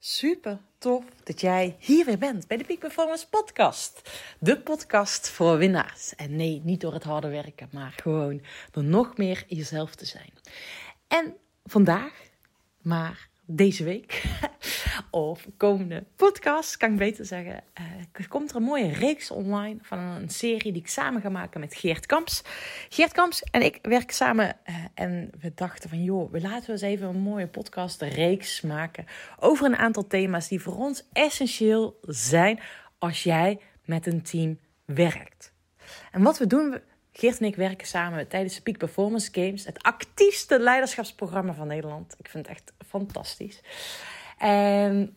Super tof dat jij hier weer bent bij de Peak Performance Podcast. De podcast voor winnaars. En nee, niet door het harde werken, maar gewoon door nog meer jezelf te zijn. En vandaag, maar deze week, of komende podcast, kan ik beter zeggen, uh, komt er een mooie reeks online van een serie die ik samen ga maken met Geert Kamps. Geert Kamps en ik werken samen uh, en we dachten van joh, we laten we eens even een mooie podcast reeks maken over een aantal thema's die voor ons essentieel zijn als jij met een team werkt. En wat we doen, Geert en ik werken samen tijdens de Peak Performance Games, het actiefste leiderschapsprogramma van Nederland. Ik vind het echt fantastisch. En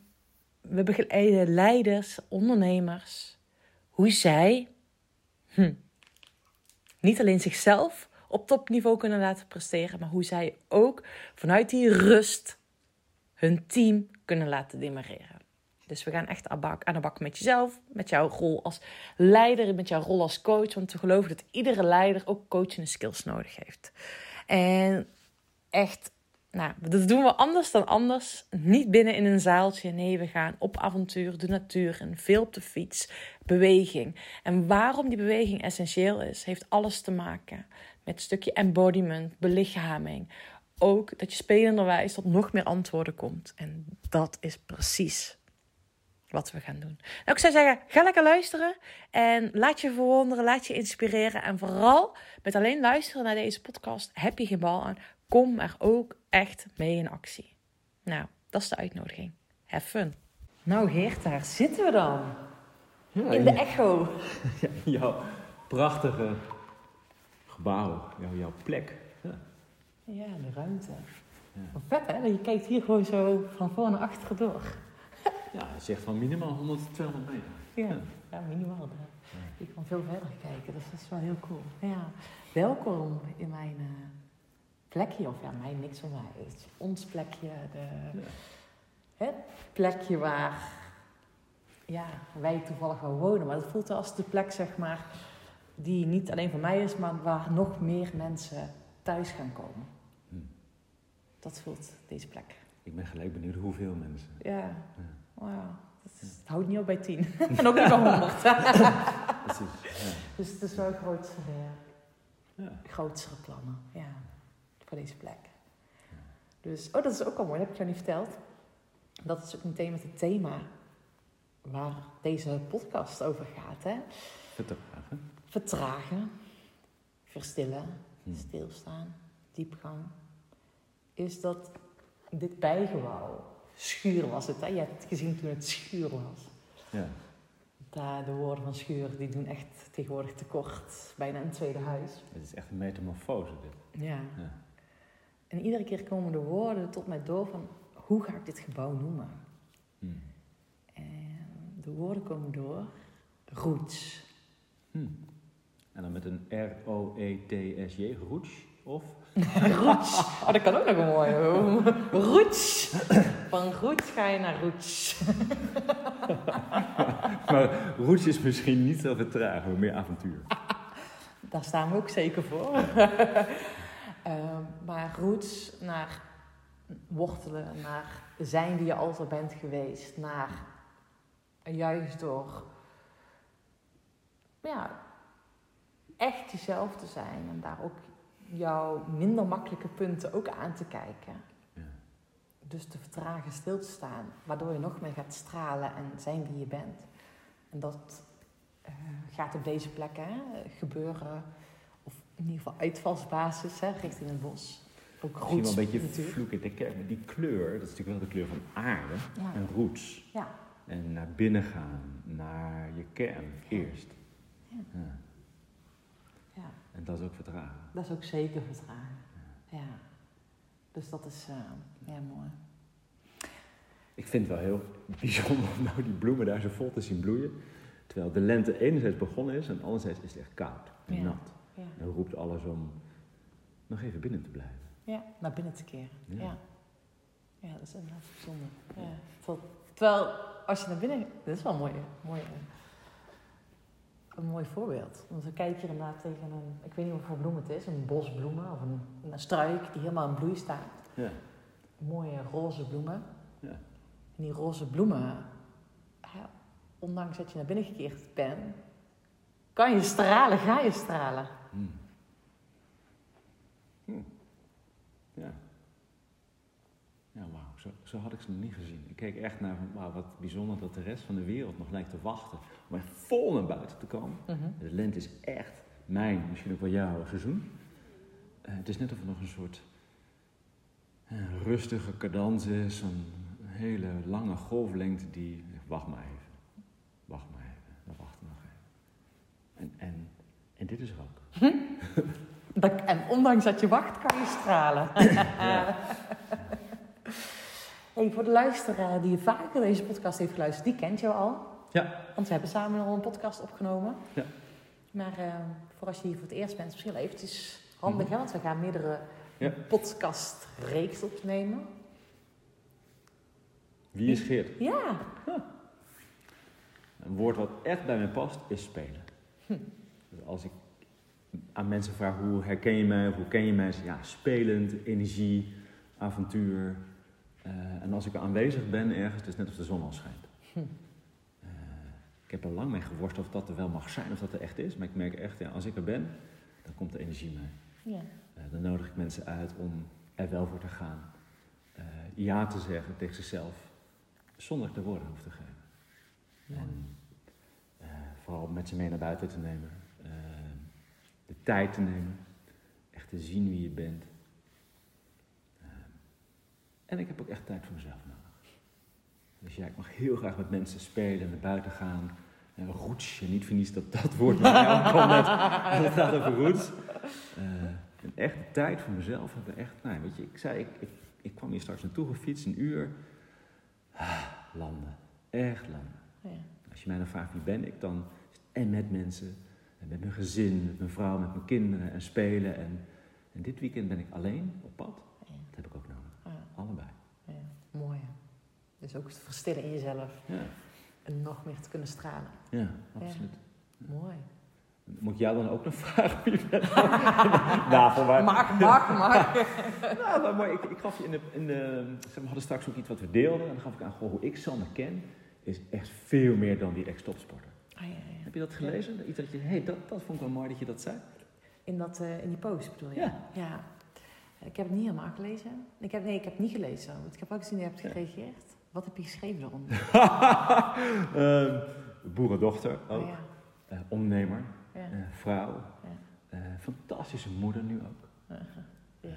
we begeleiden leiders, ondernemers, hoe zij hm, niet alleen zichzelf op topniveau kunnen laten presteren, maar hoe zij ook vanuit die rust hun team kunnen laten demareren. Dus we gaan echt aan de bak met jezelf, met jouw rol als leider, met jouw rol als coach. Want we geloven dat iedere leider ook coachende skills nodig heeft. En echt, nou, dat doen we anders dan anders. Niet binnen in een zaaltje. Nee, we gaan op avontuur, de natuur en veel op de fiets. Beweging. En waarom die beweging essentieel is, heeft alles te maken met een stukje embodiment, belichaming. Ook dat je spelenderwijs tot nog meer antwoorden komt. En dat is precies wat we gaan doen. Nou, ik zou zeggen, ga lekker luisteren en laat je verwonderen, laat je inspireren. En vooral met alleen luisteren naar deze podcast heb je geen bal aan. Kom er ook echt mee in actie. Nou, dat is de uitnodiging. Have fun. Nou Geert, daar zitten we dan. Ja, in de echo. Ja, jouw prachtige gebouw, jouw, jouw plek. Ja. ja, de ruimte. Ja. Wat vet hè, je kijkt hier gewoon zo van voor naar achteren door. Ja, zegt van minimaal 100, 200 meter. Ja, ja. minimaal. Ja. Ik kan veel verder kijken, dus dat is wel heel cool. Ja. Welkom in mijn uh, plekje, of ja, mijn niks van mij. Het is ons plekje, de, het plekje waar ja, wij toevallig wel wonen. Maar het voelt als de plek, zeg maar, die niet alleen van mij is, maar waar nog meer mensen thuis gaan komen. Hm. Dat voelt deze plek. Ik ben gelijk benieuwd hoeveel mensen. Ja. ja. Wauw. Het houdt niet op bij tien. en ook niet bij honderd. Precies. Ja. Dus het is wel grootste, ja. grootste plannen. Ja. Voor deze plek. Ja. Dus, oh, dat is ook al mooi. Dat heb ik jou niet verteld. Dat is ook meteen met het thema waar deze podcast over gaat. Hè? Vertragen. Vertragen. Verstillen. Hm. Stilstaan. Diepgang. Is dat dit bijgebouw schuur was het. Hè? Je hebt het gezien toen het schuur was. Ja. Daar, de woorden van schuur die doen echt tegenwoordig tekort. Bijna een tweede huis. Het is echt een metamorfose dit. Ja. ja. En iedere keer komen de woorden tot mij door van... Hoe ga ik dit gebouw noemen? Hmm. En de woorden komen door. Roots. Hmm. En dan met een R-O-E-T-S-J, roots? Of? roots. Oh, dat kan ook nog een mooie. Roots. Van roots ga je naar roots. maar roots is misschien niet zo vertragen, maar meer avontuur. Daar staan we ook zeker voor. Uh, maar roots naar wortelen, naar zijn die je altijd bent geweest, naar juist door ja, echt jezelf te zijn en daar ook jouw minder makkelijke punten ook aan te kijken. Ja. Dus te vertragen, stil te staan, waardoor je nog meer gaat stralen en zijn wie je bent. En dat uh, gaat op deze plekken gebeuren, in ieder geval uitvalsbasis hè, richting het bos. Ook roots, Misschien wel een beetje vloek in de kerk, maar die kleur, dat is natuurlijk wel de kleur van aarde en roots. Ja. En naar binnen gaan, naar je kern eerst. Ja. En dat is ook vertragen. Dat is ook zeker vertragen. Ja. ja. Dus dat is uh, ja, mooi. Ik vind het wel heel bijzonder om nou die bloemen daar zo vol te zien bloeien. Terwijl de lente enerzijds begonnen is en anderzijds is het echt koud en nat. Ja. En roept alles om nog even binnen te blijven. Ja, naar binnen te keren. Ja. Ja, dat is inderdaad bijzonder. Ja. Terwijl als je naar binnen... Dat is wel mooi. mooi een mooi voorbeeld. Want dan kijk je inderdaad tegen een, ik weet niet wat voor bloem het is, een bos bloemen of een, een struik die helemaal in bloei staat. Ja. Mooie roze bloemen. Ja. die roze bloemen, ondanks dat je naar binnen gekeerd bent, kan je stralen, ga je stralen. Hmm. Hmm. Ja. Ja, wauw, zo, zo, had ik ze nog niet gezien. Ik keek echt naar, wauw, wat bijzonder dat de rest van de wereld nog lijkt te wachten om echt vol naar buiten te komen. Mhm. De lente is echt mijn, misschien ook wel jouw seizoen. Uh, het is net of er nog een soort uh, rustige cadans is, een hele lange golflengte die, wacht maar even, wacht maar even, we wachten nog even. En, en, en dit is er ook. En ondanks dat je wacht, kan je stralen. ja. Hey, voor de luisteraar die vaker deze podcast heeft geluisterd, die kent jou al. Ja. Want we hebben samen al een podcast opgenomen. Ja. Maar uh, voor als je hier voor het eerst bent, is misschien eventjes handig, mm want we gaan meerdere ja. podcastreeks opnemen. Wie is Geert? Ja. Een woord wat echt bij mij past, is spelen. Hm. Dus als ik aan mensen vraag hoe herken je mij of hoe ken je mij, ja, spelend, energie, avontuur. Uh, en als ik aanwezig ben ergens, het is net als de zon al schijnt. Hm. Uh, ik heb er lang mee geworsteld of dat er wel mag zijn, of dat er echt is. Maar ik merk echt, ja, als ik er ben, dan komt de energie mee. Ja. Uh, dan nodig ik mensen uit om er wel voor te gaan. ja te zeggen tegen zichzelf, zonder de woorden hoef te geven. Ja. En vooral met ze mee naar buiten te nemen. De tijd te nemen. Echt te zien wie je bent. En ik heb ook echt tijd voor mezelf nodig. Dus ja, ik mag heel graag met mensen spelen, naar buiten gaan. En roetsje, niet vernies dat dat woord maar ook net. Het gaat over roets. Uh, en echt tijd voor mezelf hebben. Echt, nou, weet je, ik zei, ik, ik, ik kwam hier straks naartoe gefietst, een uur. Ah, landen. Echt landen. Ja. Als je mij dan vraagt wie ben ik, dan en met mensen. En met mijn gezin, met mijn vrouw, met mijn kinderen en spelen. En, en dit weekend ben ik alleen op pad. Dat heb ik ook nodig. Allebei. Ja, mooi. Dus ook het verstillen in jezelf. Ja. En nog meer te kunnen stralen. Ja, absoluut. Mooi. Moet ik jou dan ook nog vragen wie je bent? nou, nou, maar ik, ik gaf je in de... In de zeg maar, we hadden straks ook iets wat we deelden. En dan gaf ik aan, goh, hoe ik Sanne ken, is echt veel meer dan die ex-topsporter. Ah, ja. Heb je dat gelezen? Iets dat je, hey, dat, dat vond ik wel mooi dat je dat zei. In, dat, uh, in die post bedoel je? Ja. ja. Ik heb het niet helemaal gelezen. Ik heb, nee, ik heb het niet gelezen. Want ik heb ook gezien, je hebt gereageerd. Wat heb je geschreven daaronder? uh, boerendochter ook. Oh, ja. uh, ondernemer. Ja. Uh, vrouw. Ja. fantastische moeder nu ook. Ehm,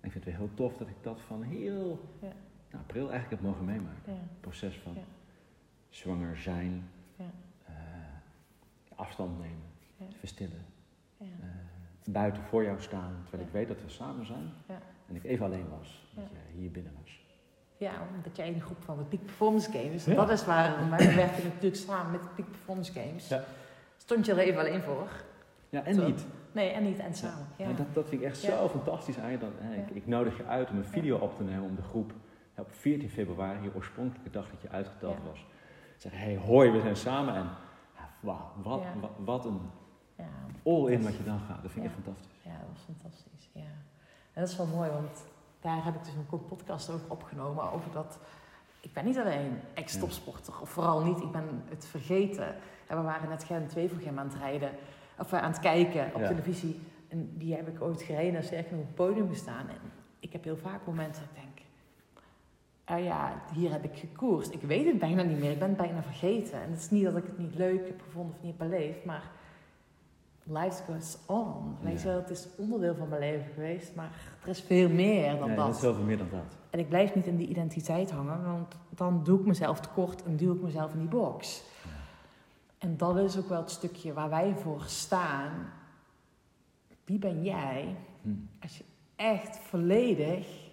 ik vind het weer heel tof dat ik dat van heel nou, april eigenlijk heb mogen meemaken. Het proces van zwanger zijn, afstand nemen, verstillen buiten voor jou staan, terwijl ik weet dat we samen zijn. Ja. En ik even alleen was, dat je hier binnen was. Ja, omdat jij in de groep van de Peak Performance Games, dat is waar, wij werken natuurlijk samen met de Peak Performance Games, stond je er even alleen voor. Ja, en niet. Nee, en niet, en samen. Ja. Dat, dat vind ik echt zo fantastisch. Dat, hè, ik, ik, nodig je uit om een video op te nemen om de groep op 14 februari, je oorspronkelijke dag dat je uitgeteld was. Zeg, hey, hoi, we zijn samen en wow, wat, wat, wat een ja. all in wat je dan gaat. Dat vind ik echt fantastisch. Ja, dat was fantastisch. Ja. En dat is wel mooi, want daar heb ik dus een podcast over opgenomen. Over dat ik ben niet alleen ex-topsporter, of vooral niet, ik ben het vergeten. En we waren net Gen 2 voor hem aan het rijden, of aan het kijken op televisie. En die heb ik ooit gereden en sterker nog op het podium gestaan. En ik heb heel vaak momenten dat ik denk, ah ja, hier heb ik gekoerst. Ik weet het bijna niet meer, ik ben het bijna vergeten. En het is niet dat ik het niet leuk heb gevonden of niet heb beleefd, maar life goes on. Weet je het is onderdeel van mijn leven geweest, maar er is veel meer dan ja, dat. Er is zoveel meer dan dat. En ik blijf niet in die identiteit hangen, want dan doe ik mezelf tekort en duw ik mezelf in die box. Ja. En dat is ook wel het stukje waar wij voor staan. Wie ben jij hm. als je echt volledig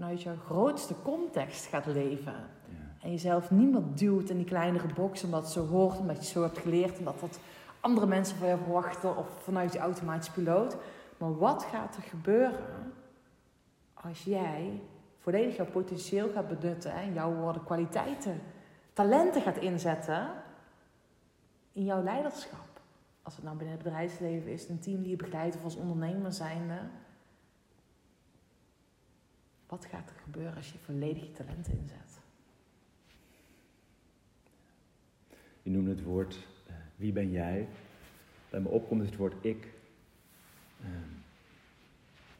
vanuit jouw grootste context gaat leven? Ja. En jezelf niet meer duwt in die kleinere box omdat het zo hoort, omdat je zo hebt geleerd, omdat dat andere mensen van je verwachten of vanuit je automatische piloot. Maar wat gaat er gebeuren als jij volledig jouw potentieel gaat benutten en jouw woorden kwaliteiten, talenten gaat inzetten in jouw leiderschap? Als het nou binnen het bedrijfsleven is, een team die je begeleidt of als ondernemer zijnde. Wat gaat er gebeuren als je volledig je talenten inzet? Je noemde het woord uh, wie ben jij? Bij me opkomt het woord ik. Uh,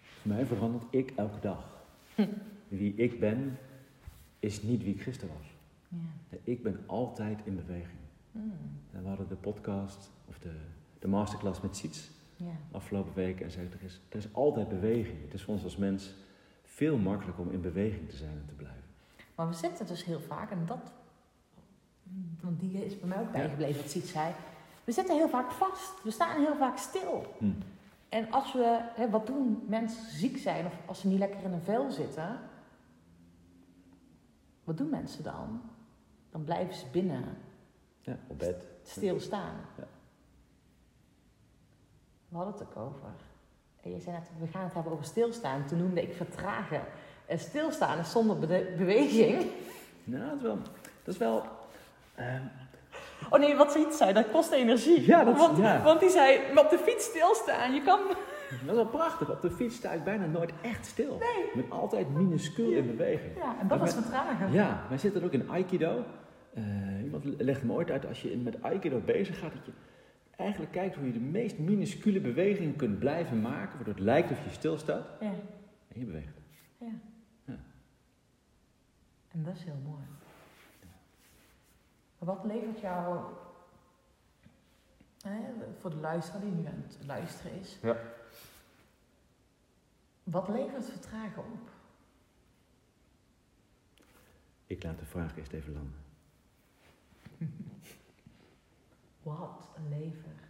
voor mij verandert ik elke dag. Hm. Wie ik ben, is niet wie ik gisteren was. Ja. Ik ben altijd in beweging. Mm. En we hadden de podcast of de, de masterclass met Siets ja. afgelopen week en zei er is, er is altijd beweging. Het is voor ons als mens veel makkelijker om in beweging te zijn en te blijven. Maar we zitten dus heel vaak, en dat, want die is bij mij ook bijgebleven, wat Siets zei. We zitten heel vaak vast. We staan heel vaak stil. Hm. En als we, hè, wat doen mensen ziek zijn of als ze niet lekker in een vel zitten, wat doen mensen dan? Dan blijven ze binnen. Ja, op bed. Stilstaan. Ja. We hadden het ook over. Je zei net, we gaan het hebben over stilstaan. Toen noemde ik vertragen. En stilstaan is zonder beweging. Nou, dat is wel... Dat is wel ehm, Oh nee, wat ze iets zei, dat kost energie. Ja, dat, want, ja. want die zei, op de fiets stilstaan, je kan... Dat is wel prachtig. Op de fiets sta ik bijna nooit echt stil. Nee. Ik ben altijd minuscuul in beweging. Ja, en dat is vertragen. Ja, wij zitten ook in Aikido. Uh, iemand legt me ooit uit, als je met Aikido bezig gaat, dat je eigenlijk kijkt hoe je de meest minuscule bewegingen kunt blijven maken, waardoor het lijkt of je stilstaat. Ja. En je beweegt. Ja. ja. En dat is heel mooi. Wat levert jou, hè, voor de luisteraar die nu aan het luisteren is, ja. wat levert vertragen op? Ik laat de vraag eerst even landen. Wat levert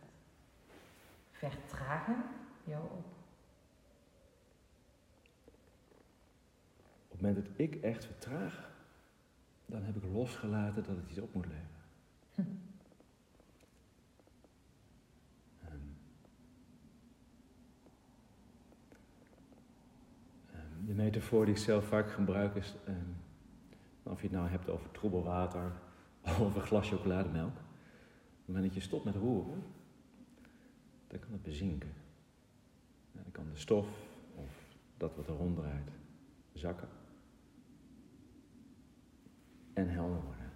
vertragen jou op? Op het moment dat ik echt vertraag, dan heb ik losgelaten dat het iets op moet leveren. Hm. de metafoor die ik zelf vaak gebruik is, um, of je het nou hebt over troebel water of over een glas chocolademelk. Op het moment dat je stopt met roeren, dan kan het bezinken. dan kan de stof of dat wat er ronddraait zakken en helder worden.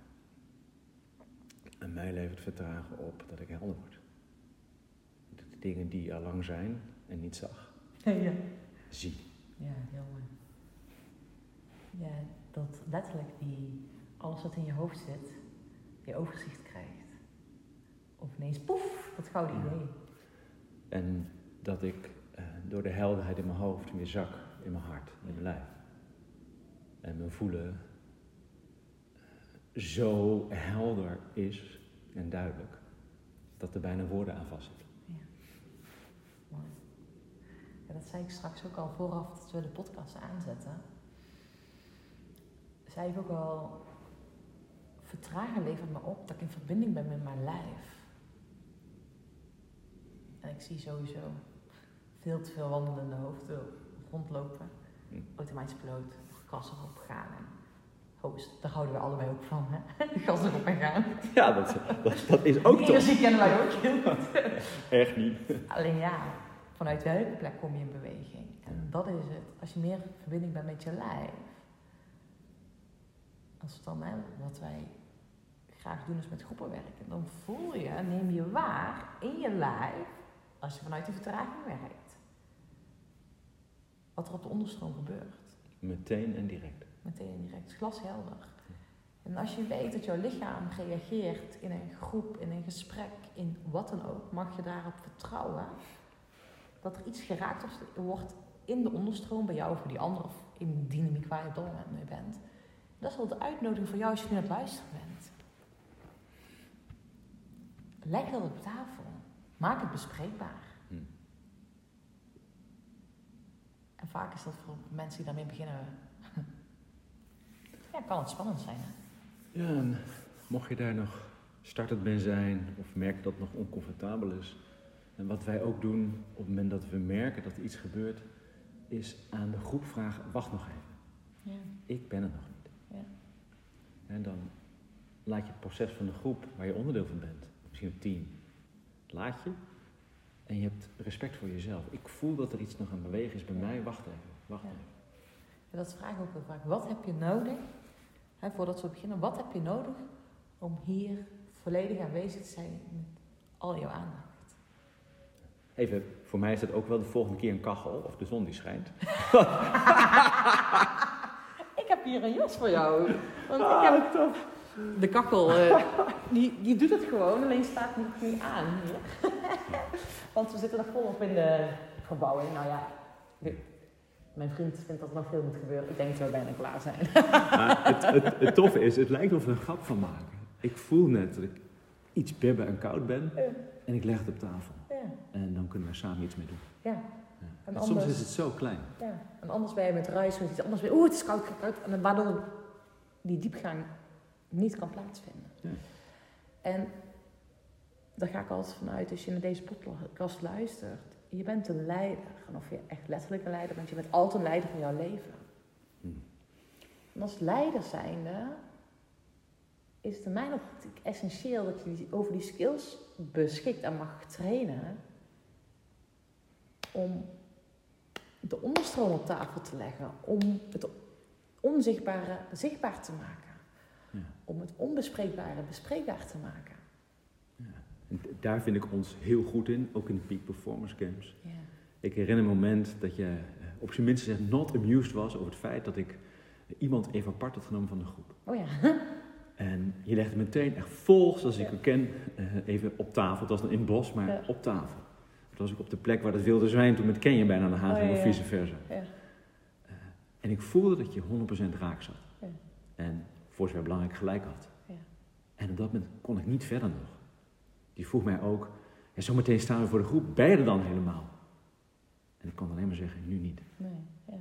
En mij levert vertragen op dat ik helder word. Dat de dingen die al lang zijn en niet zag, ja. zie. Ja, heel mooi. Ja, dat letterlijk die, alles wat in je hoofd zit, je overzicht krijgt. Of ineens poef, dat gouden idee. En dat ik eh, door de helderheid in mijn hoofd weer zak in mijn hart, in mijn lijf. En mijn voelen zo helder is en duidelijk dat er bijna woorden aan vastzitten. Ja. Mooi. Ja, dat zei ik straks ook al vooraf dat we de podcast aanzetten. Zei ik ook al, vertragen levert me op dat ik in verbinding ben met mijn lijf. En ik zie sowieso veel te veel wandelende hoofden rondlopen. Hm. Automatisch piloot, kras erop gaan en host. Daar houden we allebei ook van, hè? Gas erop en gaan. Ja, dat, dat, dat is ook toch. Die kennen wij ook heel Echt niet. Alleen ja, vanuit welke plek kom je in beweging? En dat is het. Als je meer verbinding bent met je lijf. Als het dan, hè, wat wij graag doen is met groepen werken. Dan voel je, neem je waar in je lijf, als je vanuit die vertraging werkt. Wat er op de onderstroom gebeurt. Meteen en direct meteen direct. glashelder. En als je weet dat jouw lichaam reageert in een groep, in een gesprek, in wat dan ook, mag je daarop vertrouwen dat er iets geraakt wordt in de onderstroom bij jou of bij die ander of in de dynamiek waar je op dat moment mee bent. Dat is wel de uitnodiging voor jou als je nu aan het luisteren bent. Leg dat op tafel. Maak het bespreekbaar. Hm. En vaak is dat voor mensen die daarmee beginnen ja, kan het spannend zijn. Hè? Ja, en mocht je daar nog startend mee zijn of merken dat het nog oncomfortabel is. En wat wij ook doen op het moment dat we merken dat er iets gebeurt, is aan de groep vragen: wacht nog even. Ja. Ik ben er nog niet. Ja. En dan laat je het proces van de groep waar je onderdeel van bent, misschien een team, laat je. En je hebt respect voor jezelf. Ik voel dat er iets nog aan bewegen is bij mij. Wacht even, wacht even. En dat vraag ik ook heel vaak. Wat heb je nodig, hè, voordat we beginnen, wat heb je nodig om hier volledig aanwezig te zijn met al jouw aandacht? Even, voor mij is dat ook wel de volgende keer een kachel of de zon die schijnt. ik heb hier een jas voor jou. Want ik heb ah, tof. De kachel, uh, die, die doet het gewoon, alleen staat niet nu aan hier. Want we zitten nog volop in de verbouwing. Nou ja, mijn vriend vindt dat er nog veel moet gebeuren. Ik denk dat we bijna klaar zijn. het, het, het, toffe is, het lijkt of we een grap van maken. Ik voel net dat ik iets bibben en koud ben. En ik leg het op tafel. Ja. En dan kunnen we samen iets mee doen. Ja. En anders, soms is het zo klein. Ja. En anders ben je met ruis met iets anders weer. Oeh, het is koud, koud. En waardoor die diepgang niet kan plaatsvinden. Ja. En daar ga ik altijd vanuit als je naar deze podcast luistert. Je bent een leider. En of je echt letterlijk een leider bent, je bent altijd een leider van jouw leven. Hmm. En als leider zijnde is het in mijn optiek essentieel dat je over die skills beschikt en mag trainen om de onderstroom op tafel te leggen, om het onzichtbare zichtbaar te maken. Om het onbespreekbare bespreekbaar te maken. Ja. En daar vind ik ons heel goed in, ook in de Peak Performance Games. Ja. Ik herinner een moment dat je eh, op zijn minst zegt not amused was over het feit dat ik iemand even apart had genomen van de groep. Oh ja. En je legt het meteen echt vol, zoals ik u ken, eh, even op tafel. Het was dan in het bos, maar op tafel. Het was ook op de plek waar het wilde zwijn toen met Kenje bijna aan de ging, oh, of vice versa. Ja. Uh, en ik voelde dat je 100% raak zat. Ja. En voor zover belangrijk gelijk had. Ja. En op dat moment kon ik niet verder nog. Die vroeg mij ook, ja, zometeen staan we voor de groep, er dan helemaal? En ik kon alleen maar zeggen, nu niet. Nee, ja.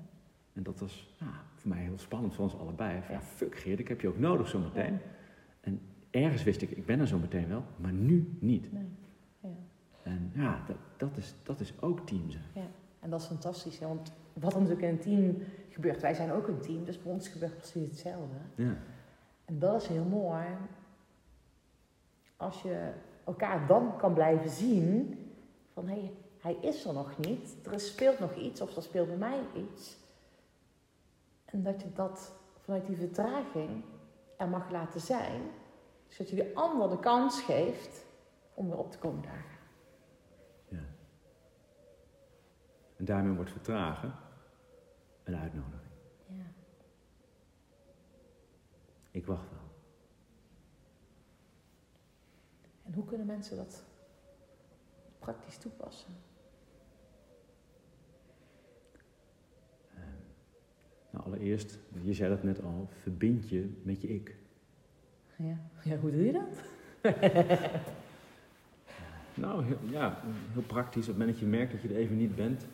En dat was ja, voor mij heel spannend, voor ons allebei. Van, ja, fuck Geert, ik heb je ook nodig zometeen. En ergens wist ik, ik ben er zometeen wel, maar nu niet. Nee. Ja. En ja, dat, dat, is, dat is ook team zijn. Ja, en dat is fantastisch. Hè? Want wat er natuurlijk in een team gebeurt, wij zijn ook een team, dus bij ons gebeurt precies hetzelfde. Ja. En dat is heel mooi. Als je elkaar dan kan blijven zien van hé, hey, hij is er nog niet, er speelt nog iets of er speelt bij mij iets. En dat je dat vanuit die vertraging er mag laten zijn, zodat je de ander de kans geeft om weer op te komen dagen. Ja. En daarmee wordt vertragen een uitnodiging. Ja. Ik wacht wel. En hoe kunnen mensen dat praktisch toepassen? Nou, allereerst, je zei dat net al, verbind je met je ik. Ja, ja hoe doe je dat? nou, heel, ja, heel praktisch. Op het moment dat je merkt dat je er even niet bent,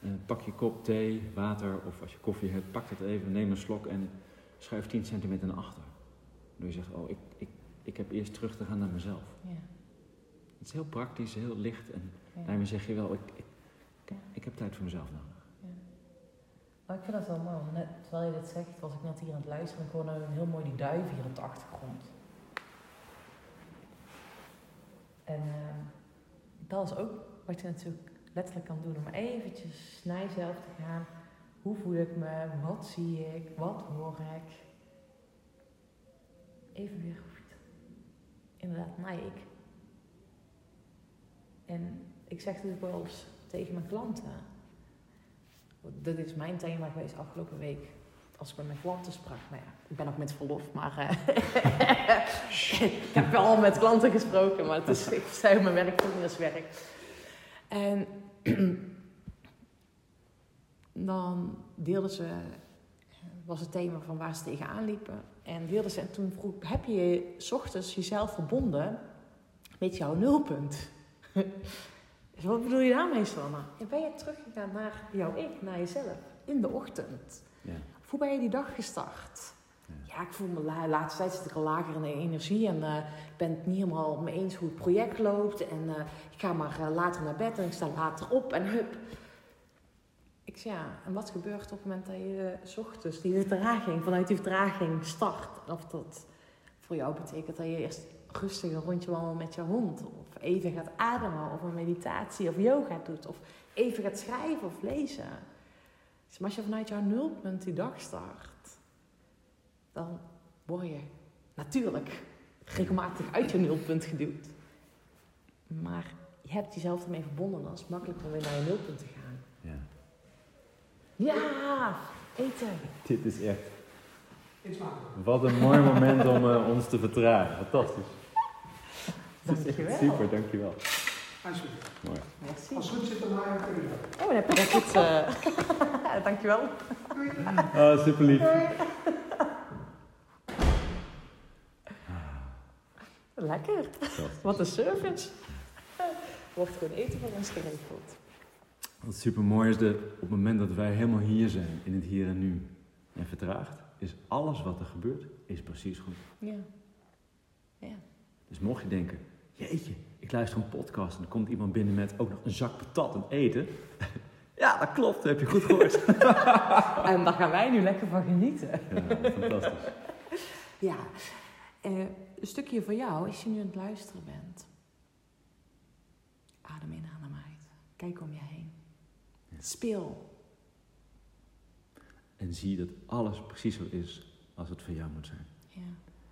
eh, pak je kop thee, water of als je koffie hebt, pak het even, neem een slok en schuif 10 centimeter naar achter. Door je zegt, oh, ik, ik, ik heb eerst terug te gaan naar mezelf. Ja. Het is heel praktisch, heel licht en daarmee zeg je wel, ik, ik, ik heb tijd voor mezelf nodig. Maar ik vind dat wel mooi. Net, terwijl je dit zegt, was ik net hier aan het luisteren en ik hoorde een heel mooi die duif hier op de achtergrond. En uh, dat is ook wat je natuurlijk letterlijk kan doen. Om eventjes naar jezelf te gaan. Hoe voel ik me? Wat zie ik? Wat hoor ik? Even weer goed. Inderdaad, naar ik. En ik zeg natuurlijk wel eens tegen mijn klanten dat is mijn thema geweest afgelopen week. Als ik met mijn klanten sprak. Nou ja, ik ben ook met verlof, maar uh, ik heb wel met klanten gesproken. Maar het is, ik mijn werk ook niet als werk. En dan deelden ze, was het thema van waar ze tegenaan liepen. En deelden ze, en toen vroeg heb je s ochtends jezelf verbonden met jouw nulpunt? Dus wat bedoel je daarmee, Sanna? ben je teruggegaan naar jouw ik, naar jezelf, in de ochtend? Ja. Of hoe ben je die dag gestart? Ja, ik voel me la laatste tijd zit ik al lager in de energie en uh, ben het niet helemaal mee eens hoe het project loopt. En uh, ik ga maar uh, later naar bed en ik sta later op en hup. Ja, en wat gebeurt op het moment dat je s ochtends die vertraging, vanuit die vertraging start? Of dat voor jou betekent dat je eerst rustig een rondje wandelen met je hond. Of even gaat ademen, of een meditatie of yoga doet. Of even gaat schrijven of lezen. Maar als je vanuit jouw nulpunt die dag start, dan word je natuurlijk regelmatig uit je nulpunt geduwd. Maar je hebt jezelf ermee verbonden. Dan is het makkelijk om weer naar je nulpunt te gaan. Ja. Eten. Dit is echt... Wat een mooi moment om uh, ons te vertragen. Fantastisch. Dankjewel. Super, dankjewel. Alsjeblieft. Mooi. Merci. Als het goed zit, het weer. Oh, dan heb je dat goed. Uh... dankjewel. Oh, super lief. Lekker. Wat een service. Wordt gewoon eten voor ons geregeld. Wat super mooi is, de, op het moment dat wij helemaal hier zijn, in het hier en nu, en vertraagd, is alles wat er gebeurt, is precies goed. Ja. Ja. Dus mocht je denken, jeetje, ik luister een podcast en er komt iemand binnen met ook nog een zak patat en eten. Ja, dat klopt, dat heb je goed gehoord. en daar gaan wij nu lekker van genieten. Ja, fantastisch. Ja, uh, een stukje voor jou, als je nu aan het luisteren bent. Adem in, adem uit. Kijk om je heen. Speel. En zie dat alles precies zo is als het voor jou moet zijn. Ja.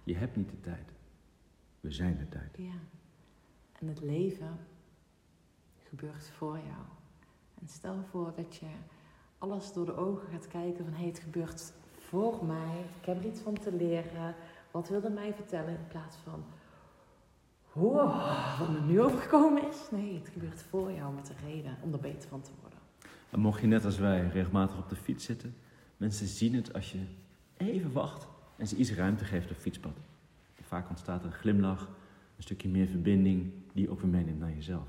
Je hebt niet de tijd. We zijn de tijd. Ja. En het leven gebeurt voor jou. En stel voor dat je alles door de ogen gaat kijken van hé, hey, het gebeurt voor mij. Ik heb er iets van te leren. Wat wilde mij vertellen in plaats van wow, wat me nu overgekomen is. Nee, het gebeurt voor jou met een reden om er beter van te worden. En mocht je net als wij regelmatig op de fiets zitten, mensen zien het als je even wacht en ze iets ruimte geeft op het fietspad. Vaak ontstaat er een glimlach, een stukje meer verbinding die je ook weer meeneemt naar jezelf.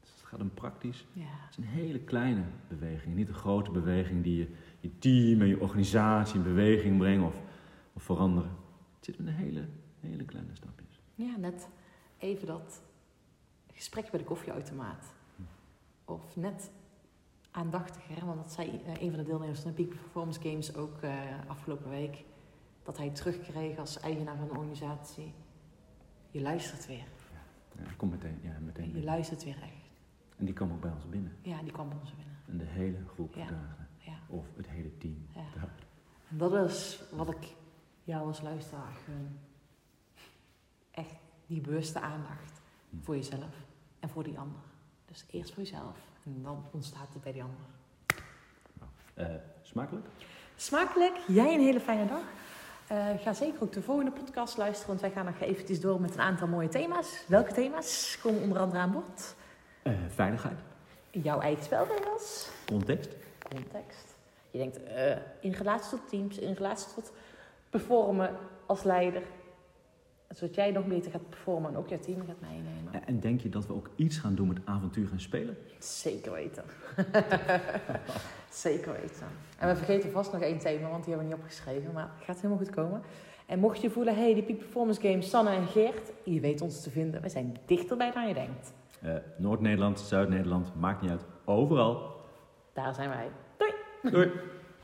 Dus het gaat om praktisch. Ja. Het is een hele kleine beweging, niet een grote beweging die je, je team en je organisatie in beweging brengt of, of veranderen. Het zit in een hele, hele kleine stapjes. Ja, net even dat gesprek bij de koffieautomaat. Of net aandachtiger, want dat zei eh, een van de deelnemers van de Peak Performance Games ook uh, afgelopen week. Dat hij terugkreeg als eigenaar van een organisatie. Je luistert weer. Ja, ja komt meteen, ja, meteen. Je luistert weer echt. En die kwam ook bij ons binnen. Ja, die kwam bij ons binnen. En de hele groep Ja. dagen. Ja. Of het hele team. Ja. En dat is wat ik jou als luisteraar gun. Echt die bewuste aandacht voor jezelf en voor die ander. Dus eerst voor jezelf en dan ontstaat het bij die ander. Eh, smakelijk? Smakelijk, jij een hele fijne dag. Eh, ga zeker ook de volgende podcast luisteren, want wij gaan nog eventjes door met een aantal mooie thema's. Welke thema's komen onder andere aan bod? Eh, veiligheid. Jouw eigen spelregels, Context. context. Je denkt eh, in relatie tot teams, in relatie tot performen als leider. Zodat jij nog beter gaat performen en ook jouw team gaat meenemen. En- En denk je dat we ook iets gaan doen met avontuur en spelen? Zeker weten. Zeker weten. En we vergeten vast nog één thema, want die hebben we niet opgeschreven. Maar het gaat helemaal goed komen. En mocht je voelen, hey, die Peak Performance Games, Sanne en Geert, je weet ons te vinden. We zijn dichterbij dan je denkt. Eh, Noord-Nederland, Zuid-Nederland, maakt niet uit. Overal. Daar zijn wij. Doei! Doei!